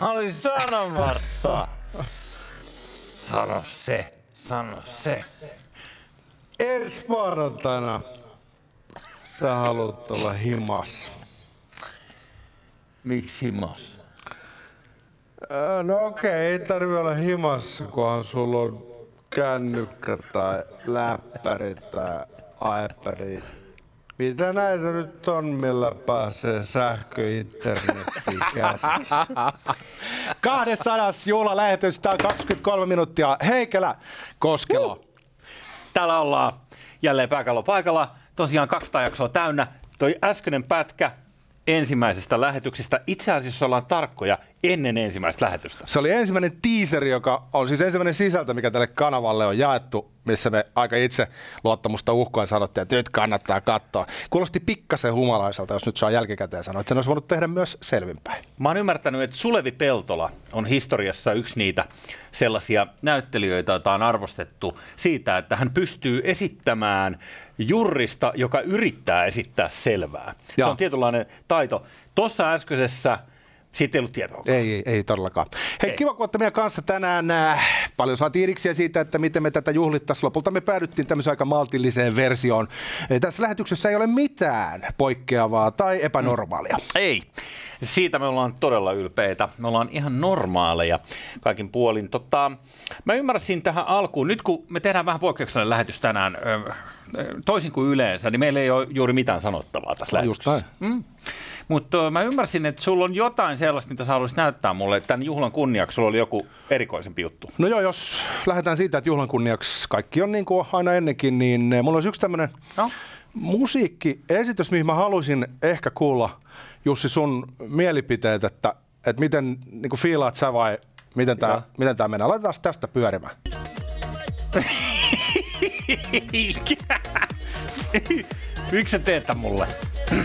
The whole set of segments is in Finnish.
Mä olin sanomassa. Sano se, sano se. Ensi maanantaina sä haluat olla himas. Miksi himas? Ää, No okei, ei tarvi olla himassa, kunhan sulla on kännykkä tai läppäri tai iPad. Mitä näitä nyt on, millä pääsee sähköinternettiin käsiksi? 200 juhlalähetys, tää on 23 minuuttia. Heikelä, Koskelo. Täällä ollaan jälleen pääkallo paikalla. Tosiaan 200 jaksoa täynnä. Toi äskeinen pätkä ensimmäisestä lähetyksestä. Itse asiassa ollaan tarkkoja ennen ensimmäistä lähetystä. Se oli ensimmäinen teaseri, joka on siis ensimmäinen sisältö, mikä tälle kanavalle on jaettu, missä me aika itse luottamusta uhkoen sanottiin, että nyt kannattaa katsoa. Kuulosti pikkasen humalaiselta, jos nyt saa jälkikäteen sanoa, että sen olisi voinut tehdä myös selvinpäin. Mä oon ymmärtänyt, että Sulevi Peltola on historiassa yksi niitä sellaisia näyttelijöitä, joita on arvostettu siitä, että hän pystyy esittämään jurrista, joka yrittää esittää selvää. Se Joo. on tietynlainen taito. Tuossa äskeisessä siitä ei ollut tietoa. Ei, ei, ei todellakaan. Hei, Ei. kiva, kun olette meidän kanssa tänään. Äh, Paljon saatiin iriksiä siitä, että miten me tätä juhlittaisiin. Lopulta me päädyttiin tämmöiseen aika maltilliseen versioon. Tässä lähetyksessä ei ole mitään poikkeavaa tai epänormaalia. Ei. Siitä me ollaan todella ylpeitä. Me ollaan ihan normaaleja kaikin puolin. Tota, mä ymmärsin tähän alkuun, nyt kun me tehdään vähän poikkeuksellinen lähetys tänään, toisin kuin yleensä, niin meillä ei ole juuri mitään sanottavaa tässä No just lähetyksessä. Mm. Mutta mä ymmärsin, että sulla on jotain sellaista, mitä sä haluaisit näyttää mulle. Tämän juhlan kunniaksi sulla oli joku erikoisempi juttu. No joo, jos lähdetään siitä, että juhlan kunniaksi kaikki on niin kuin aina ennenkin, niin eh, mulla olisi yksi tämmöinen No? musiikkiesitys, mihin mä haluaisin ehkä kuulla, Jussi, sun mielipiteet, että, että miten niin kuin fiilaat sä vai miten tämä miten tää menee. Laitetaan tästä pyörimään. Miksi sä teet mulle?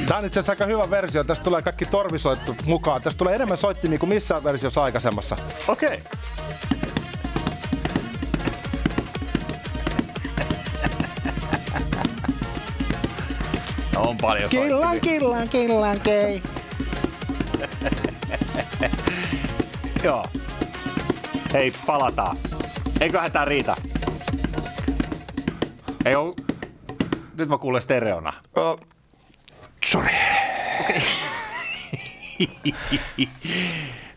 Tämä on itse asiassa aika hyvä versio. Tästä tulee kaikki torvisoittu mukaan. Tästä tulee enemmän soittimia kuin missään versiossa aikaisemmassa. Okei. Okay. On paljon soittimia. killan, killan, kei. Joo. Hei, palataan. Eiköhän tää riitä. Ei oo... Nyt mä kuulen stereona. Uh, sorry.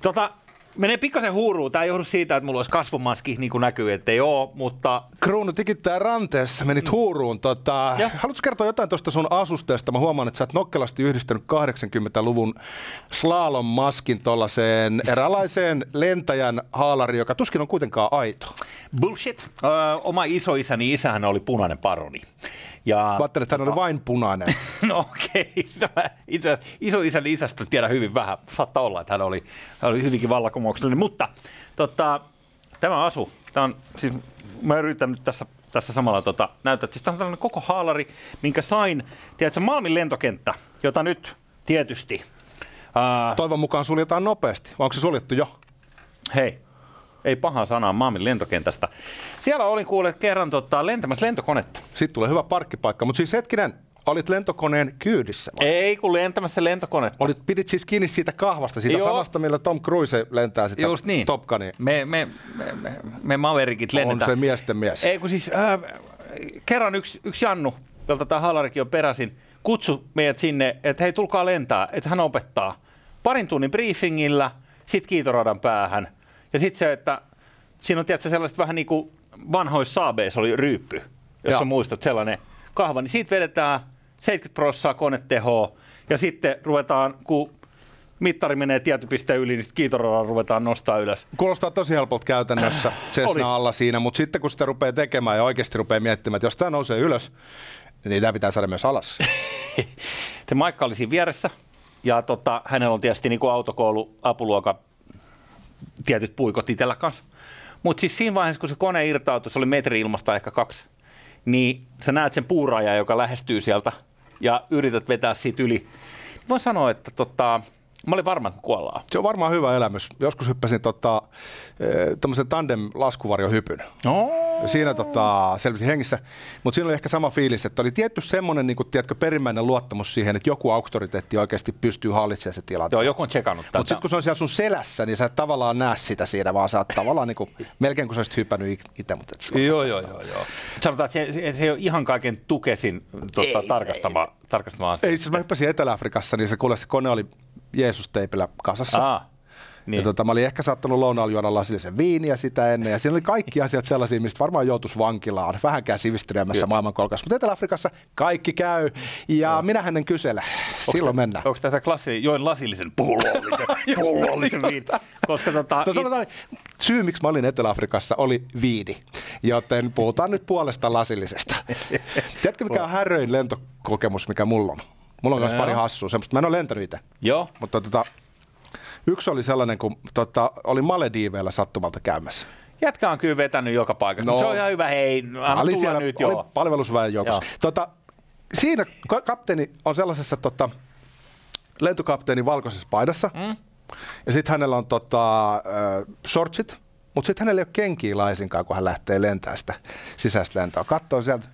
Tota, menee pikkasen huuruun. Tää ei johdu siitä, että mulla olisi kasvomaski, niin kuin näkyy, ettei oo, mutta Kruunu tikittää ranteessa, menit huuruun. Tota, haluatko kertoa jotain tuosta sun asusteesta? Mä huomaan, että sä oot nokkelasti yhdistänyt 80-luvun slalom maskin tuollaiseen eräänlaiseen lentäjän haalari, joka tuskin on kuitenkaan aito. bullshit. Öö, oma isoisäni isähän oli punainen paroni. Ja, Mä ajattelin, että hän oli vain punainen. no okei, sitä mä itse asiassa isoisäni isästä tiedän hyvin vähän. Saattaa olla, että hän oli, hän oli hyvinkin vallankumouksellinen. Mutta tota, tämä asu, tämä on, siis mä yritän nyt tässä, tässä samalla tota, näyttää, että tämä on tällainen koko haalari, minkä sain, tiedätkö, Malmin lentokenttä, jota nyt tietysti, ää, Toivon mukaan suljetaan nopeasti. Vai onko se suljettu jo? hei, ei pahaa sanaa Malmin lentokentästä. Siellä olin kuule kerran tota, lentämässä lentokonetta. Sitten tulee hyvä parkkipaikka. Mutta siis hetkinen, olit lentokoneen kyydissä vai? Ei, kun lentämässä lentokonetta. Olit, pidit siis kiinni siitä kahvasta, siitä Joo. samasta, millä Tom Cruise lentää sitä Just niin. Top Gunia. Me, me, me, me, me Maverikit On lennetään. se miesten mies. Ei kun siis, äh, kerran yksi, yksi Jannu, jolta tämä haalarikin on peräisin, kutsu meidät sinne, että hei tulkaa lentää, että hän opettaa. Parin tunnin briefingillä, sit kiitoradan päähän. Ja sitten se, että siinä on tietysti sellaiset vähän niin kuin vanhoissa saabeissa oli ryyppy, jos Joo. sä muistat sellainen kahva, niin siitä vedetään 70 prossaa konetehoa ja sitten ruvetaan, kun mittari menee tietyn pisteen yli, niin kiitoradan ruvetaan nostaa ylös. Kuulostaa tosi helpolta käytännössä. Cessna alla siinä, mutta sitten kun sitä rupeaa tekemään ja oikeasti rupeaa miettimään, että jos tämä nousee ylös, niin tämä pitää saada myös alas. se Maikka oli siinä vieressä ja tota, hänellä on tietysti niin kuin autokoulu apuluoka tietyt puikot itsellä kanssa. Mutta siis siinä vaiheessa, kun se kone irtautui, se oli metri ilmasta ehkä kaksi, niin sä näet sen puurajan, joka lähestyy sieltä ja yrität vetää siitä yli. Voin sanoa, että tota, mä olin varma, että kuollaan. Se on varmaan hyvä elämys. Joskus hyppäsin tota, tämmöisen tandem laskuvarjohypyn. No, Siinä tota, selvisi hengissä, mutta siinä oli ehkä sama fiilis, että oli tietty semmoinen niin tiedätkö, perimmäinen luottamus siihen, että joku auktoriteetti oikeasti pystyy hallitsemaan se tilanteen. Joo, joku on tsekannut tätä. Mutta sitten kun se on siellä sun selässä, niin sä et tavallaan näe sitä siinä, vaan sä oot tavallaan niin kuin, melkein kuin sä olisit hypännyt itse. Mutta et Joo, joo, joo, joo. Sanotaan, että se, se, se ei ole ihan kaiken tukesin tota, tarkastama, tarkastama asia. Ei, siis mä hyppäsin Etelä-Afrikassa, niin se kuule se kone oli Jeesus-teipillä kasassa. Aa, niin. Ja tota, mä olin ehkä saattanut lounaalla juoda lasillisen viiniä sitä ennen, ja siinä oli kaikki asiat sellaisia, mistä varmaan joutuisi vankilaan, vähänkään sivistyneemmässä maailmankolkassa. Mutta Etelä-Afrikassa kaikki käy, ja minä hänen kysele. Silloin mennään. Onko tässä klassi, join lasillisen pullollisen, pullollisen viin? Koska tota, No sanotaan, niin, syy miksi mä olin Etelä-Afrikassa oli viini, joten puhutaan nyt puolesta lasillisesta. Tiedätkö mikä on häröin lentokokemus, mikä mulla on? Mulla on myös pari hassua, semmoista. Mä en ole lentänyt itse. Joo, Mutta tota, yksi oli sellainen, kun tota, oli Malediiveillä sattumalta käymässä. jätkä on kyllä vetänyt joka paikassa. No. Se on ihan hyvä, hei, anna Mä olin tulla siellä, nyt, oli joo. palvelusväen joukossa. Joo. Tota, siinä ka- kapteeni on sellaisessa tota, lentokapteeni valkoisessa paidassa. Mm. Ja sitten hänellä on tota, äh, shortsit, mutta sitten hänellä ei ole kenkiä laisinkaan, kun hän lähtee lentämään sitä sisäistä lentoa. Katsoo sieltä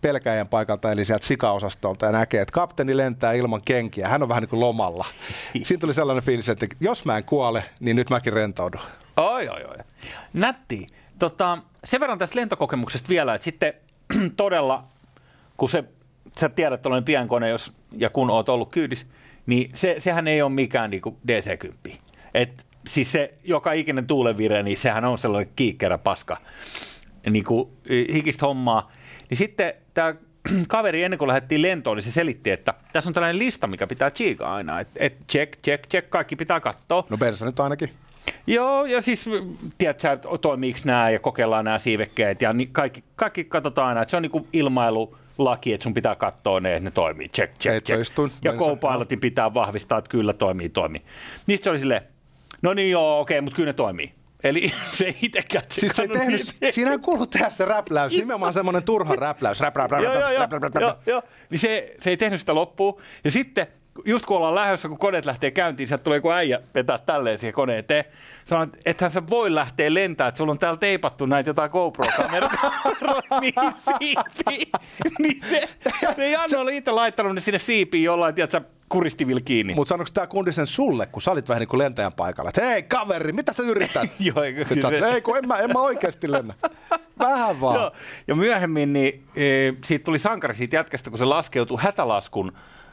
pelkäjän paikalta, eli sieltä sikaosastolta, ja näkee, että kapteeni lentää ilman kenkiä. Hän on vähän niin kuin lomalla. Siinä tuli sellainen fiilis, että jos mä en kuole, niin nyt mäkin rentoudun. Oi, oi, oi. Nätti. Tota, sen verran tästä lentokokemuksesta vielä, että sitten todella, kun se, sä tiedät, että olen piankone, jos ja kun oot ollut kyydissä, niin se, sehän ei ole mikään niin DC-10. Et, siis se joka ikinen tuulenvire, niin sehän on sellainen kiikkerä paska, niin kuin hikistä hommaa. Niin sitten tämä kaveri ennen kuin lähdettiin lentoon, niin se selitti, että tässä on tällainen lista, mikä pitää chiikaa aina. Että et check, check, check, kaikki pitää katsoa. No Bensa nyt ainakin. Joo, ja siis tiedät sä, että toimiiko nämä ja kokeillaan nämä siivekkeet ja ni- kaikki, kaikki katsotaan aina, että se on niinku ilmailulaki, että sun pitää katsoa ne, että ne toimii, check, check, check. Heittoistuin, Ja co-pilotin pitää vahvistaa, että kyllä toimii, toimii. Niistä se oli silleen, no niin joo, okei, mutta kyllä ne toimii. Eli se ei itsekään Siis se ei tehnyt, niitä. siinä ei kuulu tehdä se räpläys, nimenomaan semmoinen turha räpläys. Joo, joo, joo, joo, joo. Niin se, se ei tehnyt sitä loppuun. Ja sitten just kun ollaan lähdössä, kun koneet lähtee käyntiin, sieltä tulee joku äijä vetää tälleen siihen koneen eteen. Sanoo, että ethän sä voi lähteä lentämään, että sulla on täällä teipattu näitä jotain GoPro-kameroita niin siipiin. Niin se, se Janne oli itse laittanut ne sinne siipiin jollain, tiedätkö, kuristivilla kiinni. Mutta sanoiko tämä kundi sen sulle, kun sä olit vähän niin kuin lentäjän paikalla, että hei kaveri, mitä sä yrität? Joo, eikö Sitten sä oot, se- ei kun en mä, en mä oikeasti lennä. Vähän vaan. Joo. Ja myöhemmin niin, e, siitä tuli sankari siitä jätkästä, kun se laskeutui hätälaskun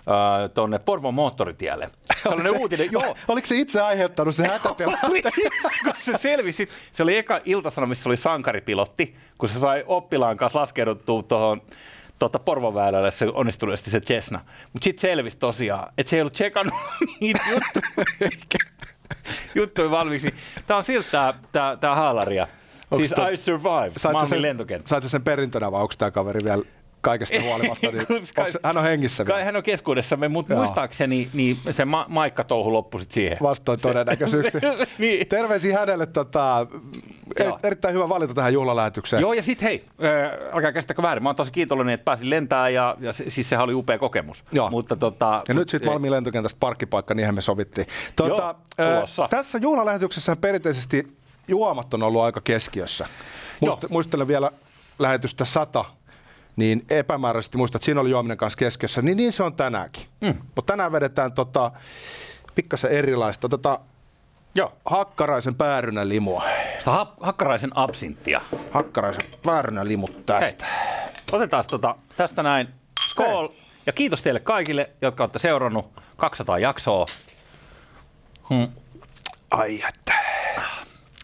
äh, tuonne Porvon moottoritielle. Sellainen uutinen, joo. Oliko se itse aiheuttanut se hätätila? Oli, kun se selvisi, se oli eka iltasanomissa oli sankaripilotti, kun se sai oppilaan kanssa laskeuduttua tuohon tota Porvoväylälle se onnistuneesti se Cessna. Mutta sitten selvisi tosiaan, että se ei ollut tsekannut niitä juttuja, juttuja valmiiksi. Tämä on siltä tämä, haalaria. Onks siis toi- I survived, Sait sä Malmin sen, lentokenttä. sait sä sen perintönä vai onko tämä kaveri vielä kaikesta huolimatta? Niin, kai- onks hän on hengissä Kai vielä. hän on keskuudessamme, mutta Joo. muistaakseni niin se ma- Maikka-touhu loppui sit siihen. Vastoin todennäköisyyksiä. niin. Terveisiä hänelle. Tota, Joo. erittäin hyvä valinta tähän juhlalähetykseen. Joo, ja sitten hei, äh, älkää käsittäkö väärin, mä oon tosi kiitollinen, että pääsin lentämään, ja, ja siis sehän oli upea kokemus. Joo. Mutta tota, Ja nyt sitten Malmin lentokentästä parkkipaikka, niinhän me sovittiin. Tuota, Joo, tulossa. tässä juhlalähetyksessä perinteisesti juomat on ollut aika keskiössä. Muist, muistelen vielä lähetystä 100, niin epämääräisesti muistan, että siinä oli juominen kanssa keskiössä, niin niin se on tänäänkin. Mm. Mutta tänään vedetään tota, pikkasen erilaista. Tota, Joo, hakkaraisen päärynä limua. sitä ha- hakkaraisen absinttia. Hakkaraisen päärynä limut tästä. Otetaan tota, tästä näin. Skol! Ja kiitos teille kaikille, jotka olette seurannut 200 jaksoa. Ai että.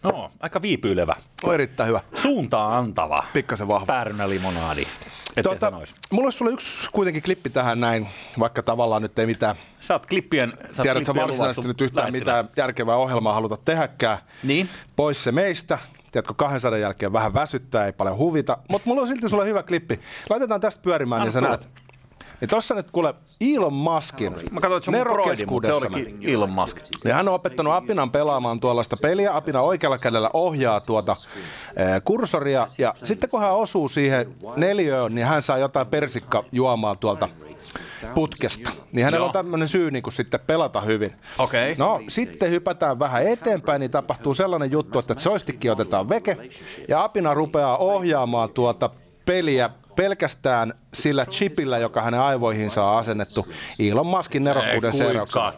No, aika viipyilevä. On erittäin hyvä. Suuntaa antava. Pikkasen vahva. Päärynälimonaadi. Ette Tuota, sanois. mulla olisi sulle yksi kuitenkin klippi tähän näin, vaikka tavallaan nyt ei mitään Sä oot klippien, sä Tiedät sä varsinaisesti nyt yhtään mitään järkevää ohjelmaa haluta tehdäkään. Niin? Pois se meistä. Tiedätkö, 200 jälkeen vähän väsyttää, ei paljon huvita. Mutta mulla on silti sulle hyvä klippi. Laitetaan tästä pyörimään, Anna niin sä tulla. näet. Niin tossa nyt kuule Elon Muskin Mä katsoin, että se on broidi, mutta se olikin Elon Musk. Ja hän on opettanut Apinan pelaamaan tuollaista peliä. Apina oikealla kädellä ohjaa tuota eh, kursoria. Ja sitten kun hän osuu siihen neljöön, niin hän saa jotain persikka juomaa tuolta putkesta. Niin hänellä Joo. on tämmöinen syy niin kuin sitten pelata hyvin. Okei. No sitten hypätään vähän eteenpäin, niin tapahtuu sellainen juttu, että joystickki otetaan veke ja apina rupeaa ohjaamaan tuota peliä pelkästään sillä chipillä, joka hänen aivoihinsa on asennettu Elon Muskin nerokkuuden seurauksena.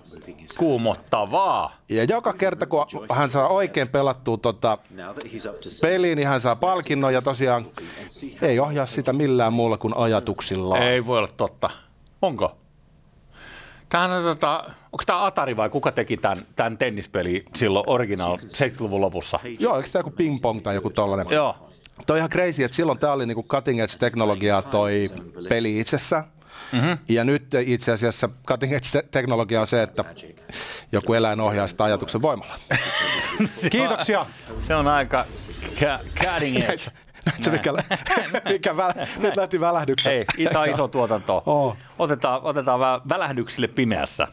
Kuumottavaa. Ja joka kerta, kun hän saa oikein pelattua tota peliin, niin hän saa palkinnon ja tosiaan ei ohjaa sitä millään muulla kuin ajatuksillaan. Ei voi olla totta. Onko? Tämähän on tota, onko tämä Atari vai kuka teki tämän, tämän tennispeli silloin original 70-luvun lopussa? Joo, eikö tämä joku ping-pong tai joku tollainen? Joo. Toi on ihan crazy, että silloin tämä oli niinku cutting edge teknologiaa toi peli itsessä. Mm-hmm. Ja nyt itse asiassa cutting edge te- teknologia on se, että joku eläin ohjaa sitä ajatuksen voimalla. Kiitoksia. Se on aika cutting edge. Näetkö, mikä, mikä väl, nyt lähti välähdyksen. Ei, tämä on iso tuotanto. Oo. Otetaan, otetaan vähän välähdyksille pimeässä.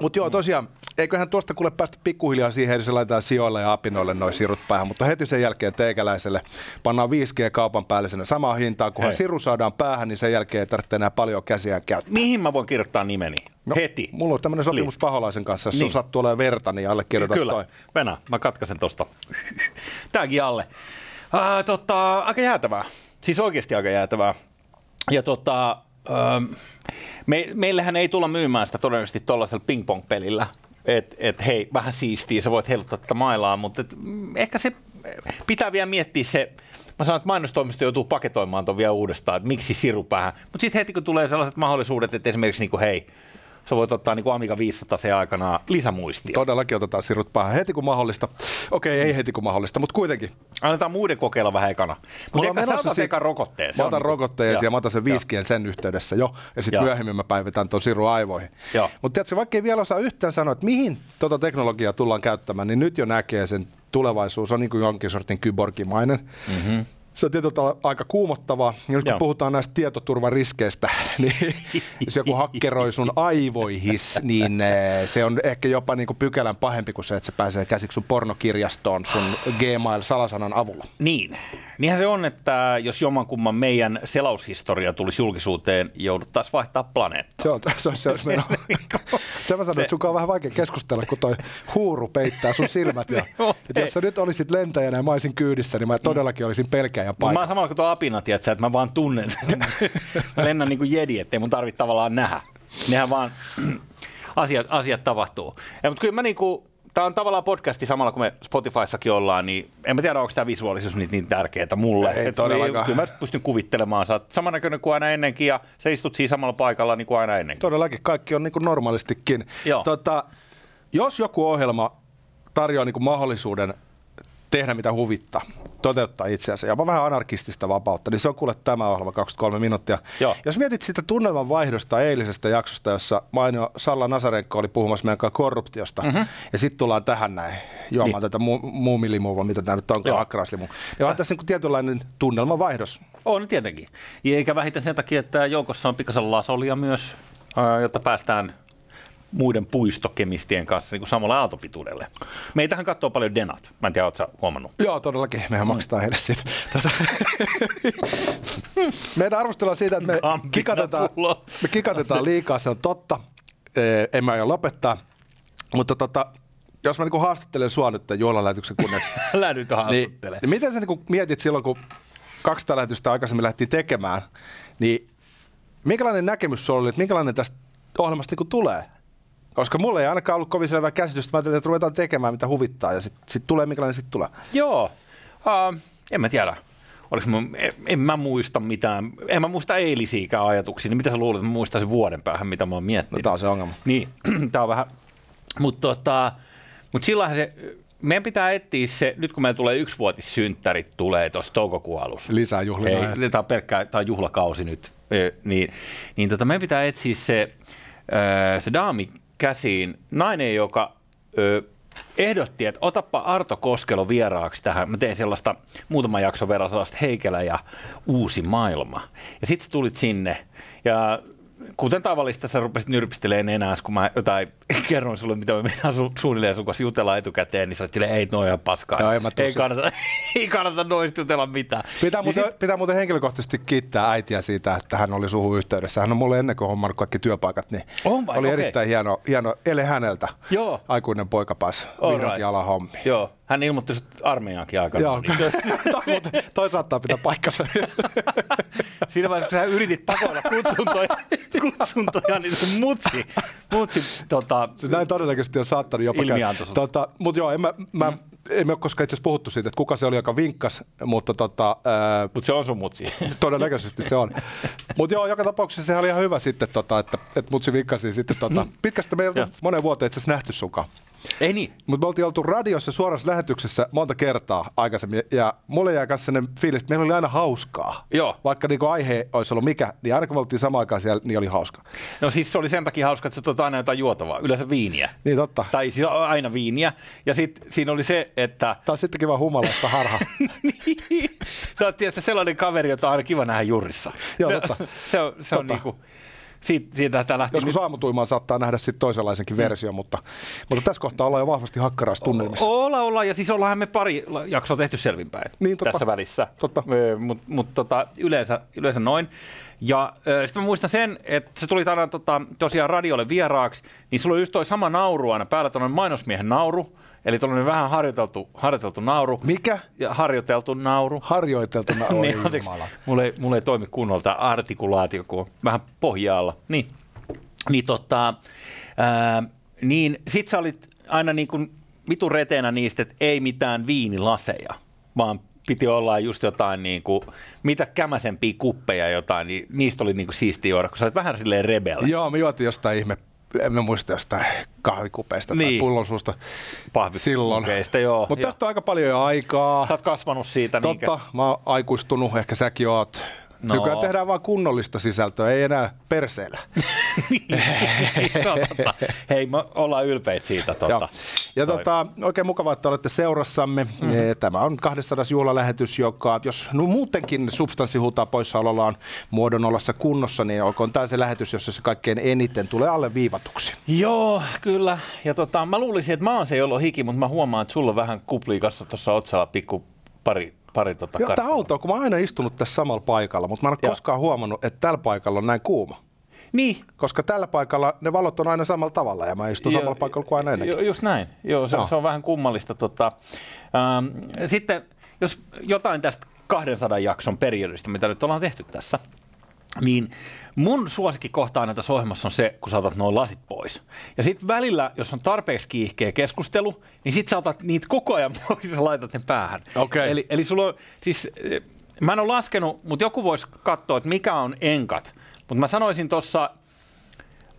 Mutta joo, tosiaan, eiköhän tuosta kuule päästä pikkuhiljaa siihen, että se laitetaan sijoille ja apinoille noin sirut päähän, mutta heti sen jälkeen teikäläiselle pannaan 5G kaupan päällisenä samaa hintaa, kunhan Hei. siru saadaan päähän, niin sen jälkeen ei tarvitse enää paljon käsiään käyttää. Mihin mä voin kirjoittaa nimeni? No, Heti. Mulla on tämmöinen sopimus Please. paholaisen kanssa, jos niin. Sattuu olemaan verta, niin allekirjoita Kyllä, toi. Venä, mä katkaisen tosta. Tääkin alle. Ää, tota, aika jäätävää. Siis oikeasti aika jäätävää. Ja tota, ähm, me, meillähän ei tulla myymään sitä todennäköisesti tuollaisella ping-pong-pelillä. Että et, hei, vähän siistiä, sä voit heiluttaa tätä mailaa, mutta et, mm, ehkä se pitää vielä miettiä se, mä sanon, että mainostoimisto joutuu paketoimaan ton vielä uudestaan, että miksi siru päähän. Mutta sitten heti kun tulee sellaiset mahdollisuudet, että esimerkiksi niin kuin, hei, sä voit ottaa niin kuin Amiga 500 se aikana lisämuistia. Todellakin otetaan sirut päähän heti kun mahdollista. Okei, ei heti kun mahdollista, mutta kuitenkin. Annetaan muiden kokeilla vähän ekana. Mutta eka, sä otat eka rokotteen. Mä otan rokotteen ja mä otan sen viiskien sen yhteydessä jo, ja sitten myöhemmin mä päivitän ton siru aivoihin. Mutta tiedätkö, vaikka ei vielä osaa yhtään sanoa, että mihin tota teknologiaa tullaan käyttämään, niin nyt jo näkee sen tulevaisuus on niin kuin jonkin sortin kyborgimainen. Mm-hmm. Se on tietyllä tavalla aika kuumottavaa. Ja nyt kun Joo. puhutaan näistä tietoturvariskeistä, niin jos joku hakkeroi sun aivoihis, niin eh, se on ehkä jopa niin kuin pykälän pahempi kuin se, että se pääsee käsiksi sun pornokirjastoon sun Gmail-salasanan avulla. Niin. Niinhän se on, että jos jommankumman meidän selaushistoria tulisi julkisuuteen, jouduttaisiin vaihtaa planeetta. Se on, se on, se on meno. Se mä sanoin, että sun on vähän vaikea keskustella, kun toi huuru peittää sun silmät. Ja, että jos sä nyt olisit lentäjänä ja mä olisin kyydissä, niin mä todellakin olisin pelkääjän Mut Mä paikka. oon samalla kuin tuo apina, tiedätkö, että mä vaan tunnen sen. mä lennän niin kuin jedi, ettei mun tarvitse tavallaan nähdä. Nehän vaan asiat, asiat tapahtuu. Ja, mutta kyllä mä niin kuin, Tämä on tavallaan podcasti samalla kun me Spotifyssakin ollaan, niin en mä tiedä, onko tämä visuaalisuus niin, niin tärkeää mulle. Ei Et todellakaan. Kyllä mä pystyn kuvittelemaan, sä oot samannäköinen kuin aina ennenkin ja sä istut siinä samalla paikalla niin kuin aina ennenkin. Todellakin kaikki on niin kuin normaalistikin. Joo. Tota, jos joku ohjelma tarjoaa niin kuin mahdollisuuden tehdä mitä huvittaa, toteuttaa itseänsä, jopa vähän anarkistista vapautta, niin se on kuule tämä ohjelma 23 minuuttia. Joo. Jos mietit sitä tunnelman vaihdosta eilisestä jaksosta, jossa mainio Salla Nasarenko oli puhumassa meidän kanssa korruptiosta, mm-hmm. ja sitten tullaan tähän näin, juomaan Niin. tätä mu- muumilimuva, mitä tämä nyt onkaan, Joo. akkaraislimu. Ja on tässä niin tietynlainen tunnelman vaihdos. On tietenkin. Eikä vähiten sen takia, että joukossa on pikkasen lasolia myös, jotta päästään muiden puistokemistien kanssa niin kuin samalle aaltopituudelle. Meitähän katsoo paljon denat. Mä en tiedä, ootko huomannut? Joo, todellakin. Mehän maksetaan heille siitä. Tota, Meitä arvostellaan siitä, että me Kampina kikatetaan, pullo. me kikatetaan liikaa, se on totta. En mä aio lopettaa. Mutta tota, jos mä niinku haastattelen sua nyt tämän juhlalähetyksen kunniaksi, Älä nyt niin, haastattele. niin miten sä niinku mietit silloin, kun kaksi lähetystä aikaisemmin lähdettiin tekemään, niin minkälainen näkemys sulla oli, että minkälainen tästä ohjelmasta niinku tulee? Koska mulla ei ainakaan ollut kovin selvää käsitystä, mä ajattelin, että ruvetaan tekemään mitä huvittaa ja sitten sit tulee minkälainen sitten tulee. Joo. Uh, en mä tiedä. Oliko mä, en, en mä muista mitään. En mä muista eilisiäkään ajatuksia. Niin mitä sä luulet, että mä muistaisin vuoden päähän, mitä mä oon No miettinyt? tää on se ongelma. Niin, tämä on vähän. Mutta tota, mut silloinhan se, meidän pitää etsiä se, nyt kun meillä tulee yksivuotissynttärit tulee tuossa toukokuun alussa. Lisää juhlina. Ei, tämä on pelkkä, tämä on juhlakausi nyt. Ö, Niin, niin tota, meidän pitää etsiä se, se daami käsiin, nainen, joka ö, ehdotti, että otappa Arto Koskelo vieraaksi tähän. Mä tein sellaista muutama jakson verran sellaista Heikelä ja uusi maailma. Ja sitten tulit sinne ja kuten tavallista, sä rupesit nyrpistelemään enää, kun mä jotain kerroin sulle, mitä me mennään su- suunnilleen sun kanssa jutella etukäteen, niin sä olet silleen, ei, no ihan paskaa. Joo, ei, siitä. kannata, ei kannata noista jutella mitään. Pitää Niin muuten, sit- pitää muuten henkilökohtaisesti kiittää äitiä siitä, että hän oli suhun yhteydessä. Hän on mulle ennen kuin hommannut kaikki työpaikat, niin On vai? oli Okei. erittäin hieno, hieno ele häneltä. Joo. Aikuinen poika pääsi vihdoinkin right. ala hommi. Joo, hän ilmoitti armeijaankin aikanaan. Joo, Niin, toi, toi saattaa pitää paikkansa. siinä vaiheessa, kun sä yritit pakoilla kutsuntoja, kutsuntoja niin sun mutsi, mutsi tota, Se näin todennäköisesti on saattanut jopa sulta. Tota, mutta joo, en mä, mä, mm. ei me ole koskaan itse asiassa puhuttu siitä, että kuka se oli, joka vinkkas, mutta tota, ää, mutta se on sun mutsi. todennäköisesti se on. Mutta joo, joka tapauksessa se oli ihan hyvä sitten, tota, että, että mutsi vinkkasi sitten. Tota, pitkästä me ei oltu Joo. monen vuoteen itse asiassa nähty sunkaan. Ei niin. Mutta me oltiin oltu radiossa suorassa lähetyksessä monta kertaa aikaisemmin, ja mulle jäi myös sellainen fiilis, että meillä oli aina hauskaa. Joo. Vaikka niinku aihe olisi ollut mikä, niin aina kun me oltiin samaan aikaan siellä, niin oli hauska. No siis se oli sen takia hauska, että tuot aina jotain juotavaa, yleensä viiniä. Niin totta. Tai siis aina viiniä. Ja sitten siinä oli se, että Taas sittenkin vaan humalaista harha. sä oot tietysti sellainen kaveri, jota on aina kiva nähdä jurissa. Joo, se, totta. se, on, se on Totta. niinku, siitä, siitä tämä lähti. Joskus aamutuimaan saattaa nähdä sitten toisenlaisenkin versio, mutta, mutta tässä kohtaa ollaan jo vahvasti hakkaraistunnelmissa. Olla, olla, ja siis ollaan me pari jaksoa tehty selvinpäin Niin, totta. tässä välissä. Totta. Mutta mut, tota, yleensä, yleensä noin. Ja sitten mä muistan sen, että se tuli aina tota, tosiaan radiolle vieraaksi, niin sulla oli just toi sama nauru aina päällä, tuollainen mainosmiehen nauru, eli tuollainen vähän harjoiteltu, harjoiteltu nauru. Mikä? Ja harjoiteltu nauru. Harjoiteltuna oli niin, anteeksi, mulla ei, mulla ei toimi kunnolla tämä artikulaatio, kun on vähän pohjaalla. Niin, niin, tota, ää, niin sit sä olit aina niin kuin vitun reteenä niistä, että ei mitään viinilaseja, vaan piti olla just jotain niin kuin, mitä kämäsempiä kuppeja jotain, niin niistä oli niin kuin siistiä juoda, kun sä olit vähän silleen rebel. Joo, me juotiin jostain ihme, en mä muista jostain kahvikupeista tai Niin. pullonsuusta Pahvi- silloin. joo, Mutta tästä on aika paljon jo aikaa. Sä oot kasvanut siitä. niinkö? Totta, mä oon aikuistunut, ehkä säkin oot. No. Nykyään tehdään vaan kunnollista sisältöä, ei enää perseellä. No, totta. Hei, me ollaan ylpeitä siitä. Joo. Totta. Ja Toi. tota, oikein mukavaa, että olette seurassamme. Mm-hmm. Tämä on 200 juhlalähetys, joka, jos no muutenkin substanssi huutaa poissaolollaan muodon ollessa kunnossa, niin olkoon tämä se lähetys, jossa se kaikkein eniten tulee alle viivatuksi. Joo, kyllä. Ja tota, mä luulisin, että mä oon se, jolla on hiki, mutta mä huomaan, että sulla on vähän kupliikassa tuossa otsalla pikku pari, pari tota Joo, tämä outoa, kun mä oon aina istunut tässä samalla paikalla, mutta mä en ole koskaan huomannut, että tällä paikalla on näin kuuma. Niin. Koska tällä paikalla ne valot on aina samalla tavalla ja mä istun Joo, samalla paikalla kuin aina ennenkin. Joo, just näin. Joo, se, Joo. se on vähän kummallista. Tota, ähm, sitten, jos jotain tästä 200 jakson periodista, mitä nyt ollaan tehty tässä, niin mun suosikkikohta aina tässä ohjelmassa on se, kun sä otat noin lasit pois. Ja sitten välillä, jos on tarpeeksi kiihkeä keskustelu, niin sit sä otat niitä koko ajan pois ja laitat ne päähän. Okei. Eli, eli sulla on, siis, eh, mä en ole laskenut, mutta joku voisi katsoa, että mikä on enkat. Mutta mä sanoisin tuossa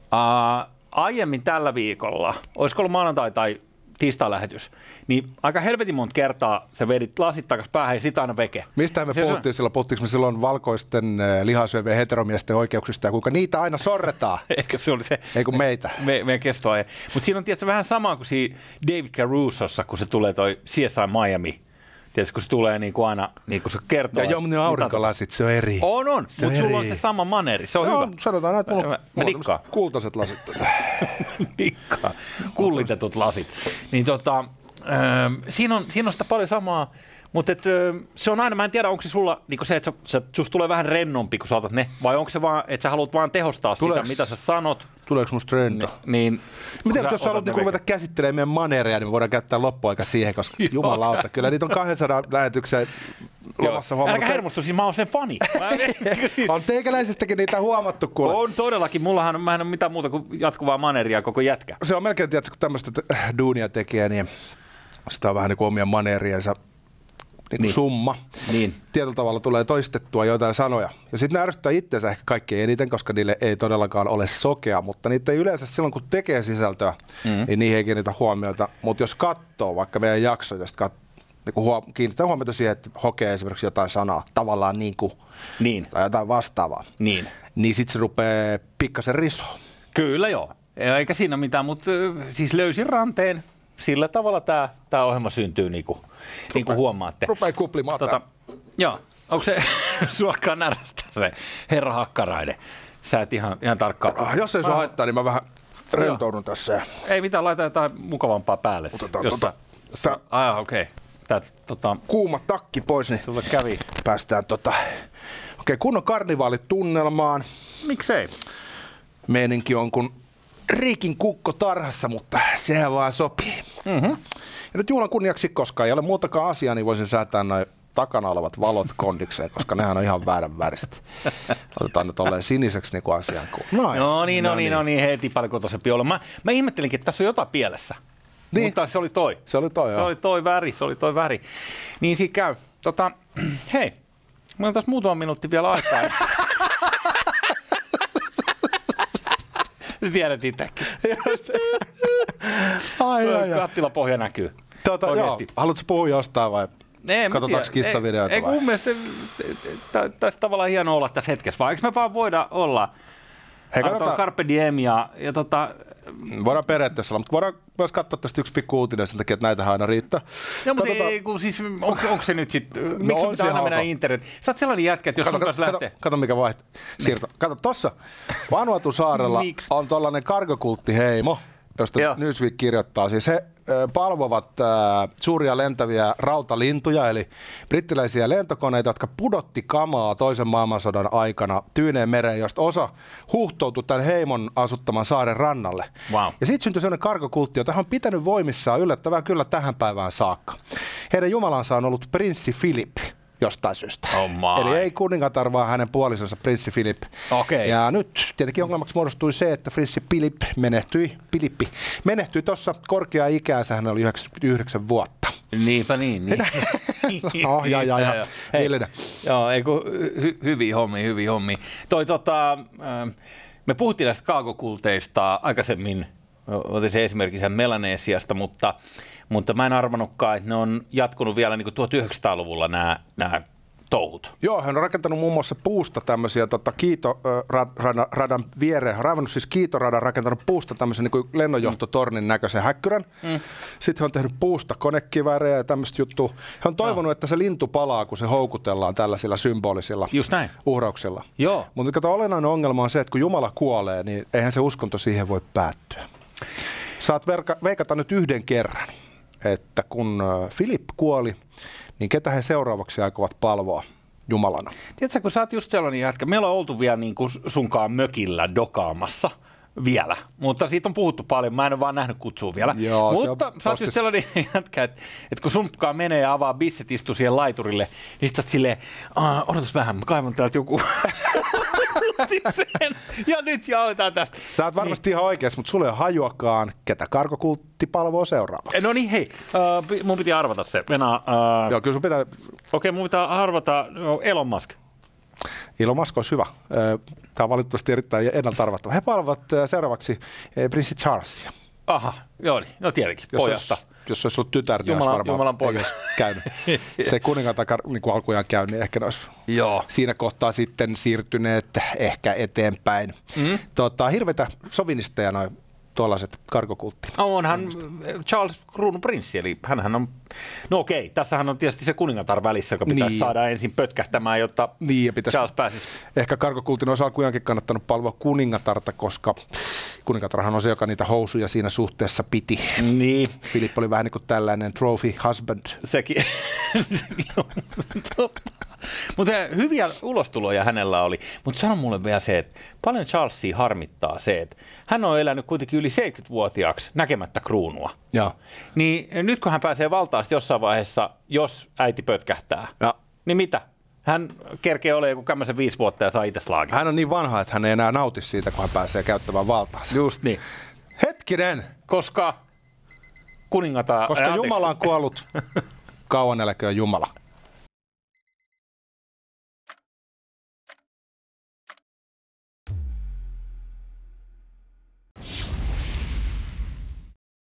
uh, aiemmin tällä viikolla, olisiko ollut maanantai tai tiistai-lähetys, niin aika helvetin monta kertaa sä vedit lasit takas päähän ja sit aina veke. Mistä me Se- se- puhuttiin silloin? Puhuttiinko me silloin valkoisten äh, lihasyövien heteromiesten oikeuksista ja kuinka niitä aina sorretaan? Ehkä se oli se Ei kun meitä. me, meidän kestoaja. Mutta siinä on tietysti vähän sama kuin siinä David Carusossa, kun se tulee toi CSI Miami. Tiedätkö, kun se tulee niin kuin aina, niin kuin se kertoo. Ja joo, mutta ne aurinkolasit, se on eri. On, on. Se Mutta sulla on se sama maneri. Se on Joo, hyvä. sanotaan näin, että mulla, Mä- on- mä mulla tämmöset kultaiset lasit. Dikkaa. Kullitetut lasit. Niin tota, ähm, siinä, on, siinä on sitä paljon samaa, mutta et, ö, se on aina, mä en tiedä, onko se sulla niin se, että sä, sä, susta tulee vähän rennompi, kun sä otat ne, vai onko se vaan, että sä haluat vaan tehostaa Tuleeks- sitä, mitä sä sanot, Tuleeko musta trendo? niin... Miten jos sä haluat niinku ruveta käsittelemään meidän manereja, niin me voidaan käyttää loppuaika siihen, koska jumalauta, kyllä niitä on 200 lähetyksen lomassa Joo. huomannut. Älkää hermostu, siis mä oon sen fani. Siis, On teikäläisistäkin niitä huomattu, kuule. on todellakin, mullahan mä en ole mitään muuta kuin jatkuvaa maneria koko jätkä. Se on melkein, tiedätkö, kun tämmöistä t- duunia tekee, niin sitä on vähän niin kuin omien maneriensa niin Niin. summa. Niin. Tietyllä tavalla tulee toistettua jotain sanoja. Ja sitten ne ärsyttää itseensä ehkä kaikkein eniten, koska niille ei todellakaan ole sokea, mutta niitä ei yleensä silloin, kun tekee sisältöä, mm. niin niihin ei kiinnitä huomiota. Mutta jos katsoo vaikka meidän jaksoja, ja sitten kat- niin huom- kiinnittää huomiota siihen, että hokee esimerkiksi jotain sanaa, tavallaan niin kuin, Niin, tai jotain vastaavaa, niin. niin sitten se rupeaa pikkasen risoa. Kyllä joo. Eikä siinä mitään, mutta siis löysin ranteen. Sillä tavalla tämä tää ohjelma syntyy, niin kuin, niin kuin huomaatte. Rupeaa kuplimaan Tota, joo, onko se, suokkaan närästä se herra Hakkarainen. Sä et ihan, ihan tarkkaan. Ah, jos ei se haittaa, niin mä vähän rentoudun tässä. ja Ei mitään, laita jotain mukavampaa päälle. Otetaan jossa, tota- jossa, tää- ah, okei. Okay. Tää, tota, Kuuma takki pois, niin sulle kävi. päästään tota, okei, kunnon karnivaalitunnelmaan. Miksei? Meininki on kun Riikin kukko tarhassa, mutta sehän vaan sopii. Mm-hmm. Ja nyt juhlan kunniaksi, koska ei ole muutakaan asiaa, niin voisin säätää noin takana olevat valot kondikseen, koska nehän on ihan väärän väriset. Otetaan nyt olleen siniseksi niin kuin asiaan kuuluu. Noin. No niin, no niin, no niin, heti paljon kotoisempi olla. Mä, mä ihmettelinkin, että tässä on jotain pielessä. Niin. Mutta se oli toi. Se oli toi, Se joo. oli toi väri, se oli toi väri. Niin siinä käy. Tota, hei, meillä on tässä muutama minuutti vielä aikaa. Sä tiedät itsekin. Ai. Kattilapohja näkyy. Tota, joo. Oikeesti. Haluatko puhua jostain vai? Ei, Katsotaanko kissavideoita ei, ei, vai? mun mielestä tä- tässä tavallaan hienoa olla tässä hetkessä, vai eikö me vaan voida olla Hei, katsotaan, Carpe Diem ja, ja tota, voidaan periaatteessa olla, mutta voidaan myös katsoa tästä yksi pikku uutinen sen takia, että näitä aina riittää. No, mutta Katsotaan- ei, kun siis, onko, onko se nyt sitten, miksi No on sun pitää aina mennä internet? Sä oot sellainen jätkä, että jos sun Kato, kanssa kato, lähtee. kato, kato, mikä vaiht siirto. Kato, tossa Vanuatu saarella Miksi? on tollanen kargokulttiheimo, josta Joo. Newsweek kirjoittaa. Siis he palvovat ö, suuria lentäviä rautalintuja, eli brittiläisiä lentokoneita, jotka pudotti kamaa toisen maailmansodan aikana Tyyneen mereen, josta osa huuhtoutui tämän heimon asuttaman saaren rannalle. Wow. Ja sitten syntyi sellainen kargokultti, jota hän on pitänyt voimissaan yllättävän kyllä tähän päivään saakka. Heidän jumalansa on ollut prinssi Philip jostain syystä. Oh my. Eli ei kuningatar, vaan hänen puolisonsa prinssi Philip. Okei. Ja nyt tietenkin ongelmaksi muodostui se, että prinssi Philip menehtyi, Filippi, menehtyi tuossa korkeaa ikäänsä, hän oli 99 vuotta. Niinpä niin. niin. Oh, ja, ja, ja. Hei, joo, ei kun hy, hyviä hommia, hyviä hommia. Toi, tota, ähm, me puhuttiin näistä kaakokulteista aikaisemmin, otin se esimerkiksi sen Melanesiasta, mutta, mutta mä en arvannutkaan, että ne on jatkunut vielä niin kuin 1900-luvulla nämä, nämä touhut. Joo, hän on rakentanut muun muassa puusta tämmöisiä tota, kiitoradan radan viereen. Raivannut siis kiitoradan, rakentanut puusta tämmöisen niin kuin lennonjohtotornin näköisen häkkyrän. Mm. Sitten hän on tehnyt puusta konekiväärejä ja tämmöistä juttua. Hän on toivonut, että se lintu palaa, kun se houkutellaan tällaisilla symbolisilla Just näin. uhrauksilla. Joo. Mutta kato, olennainen ongelma on se, että kun Jumala kuolee, niin eihän se uskonto siihen voi päättyä. Saat verka, veikata nyt yhden kerran, että kun ö, Filip kuoli, niin ketä he seuraavaksi aikovat palvoa Jumalana? Tiedätkö, kun sä oot just sellainen jätkä, meillä on oltu vielä niin kuin sunkaan mökillä dokaamassa vielä, mutta siitä on puhuttu paljon, mä en ole vaan nähnyt kutsua vielä. Joo, on mutta sä oot just sellainen jätkä, että, että kun sunkaan menee ja avaa bisset istuu siihen laiturille, niin sit sä oot silleen, "Aa, odotas vähän, mä kaivan täältä joku ja nyt jaotaan tästä. Sä oot varmasti ihan oikeassa, mutta sulle ei ole hajuakaan, ketä karkokultti palvoo seuraavaksi. No niin, hei, uh, mun piti arvata se. Mennään, uh, Joo, kyllä sun pitää, Okei, mun pitää arvata no, Elon Musk. Elon Musk olisi hyvä. Tämä on valitettavasti erittäin ennalta arvattava. He palvovat ö, seuraavaksi prinssi Charlesia. Aha, joo, niin. no tietenkin, Jos pojasta. Olisi, jos olisi ollut tytär, niin Jumala- olisi varmaan Jumalan poika. käynyt. Se kuningatar niin kuin alkujaan käynyt, niin ehkä ne olisi Joo. siinä kohtaa sitten siirtyneet ehkä eteenpäin. Mm. Tota, hirveitä sovinisteja noin tuollaiset karkokultti. Onhan Charles kruununprinssi, eli hänhän on, no okei, tässähän on tietysti se kuningatar välissä, joka pitäisi Niin. saada ensin pötkähtämään, jotta Niin, ja pitäisi Charles pääsisi. ehkä karkokultin olisi alkujaankin kannattanut palvoa kuningatarta, koska kuningatarhan on se, joka niitä housuja siinä suhteessa piti. Niin, Filippo oli vähän niin kuin tällainen trophy husband. sekin, sekin on totta. Mutta hyviä ulostuloja hänellä oli. Mutta sano mulle vielä se, että paljon Charlesia harmittaa se, että hän on elänyt kuitenkin yli 70-vuotiaaksi näkemättä kruunua. Joo. Niin nyt kun hän pääsee valtaan sitten jossain vaiheessa, jos äiti pötkähtää, Ja niin mitä? Hän kerkee olemaan joku kämmäisen viisi vuotta ja saa itse slaagin. hän on niin vanha, että hän ei enää nauti siitä, kun hän pääsee käyttämään valtaansa. Just niin. Hetkinen! Koska kuningata... Koska ää. Jumala on kuollut, kauan eläköön Jumala.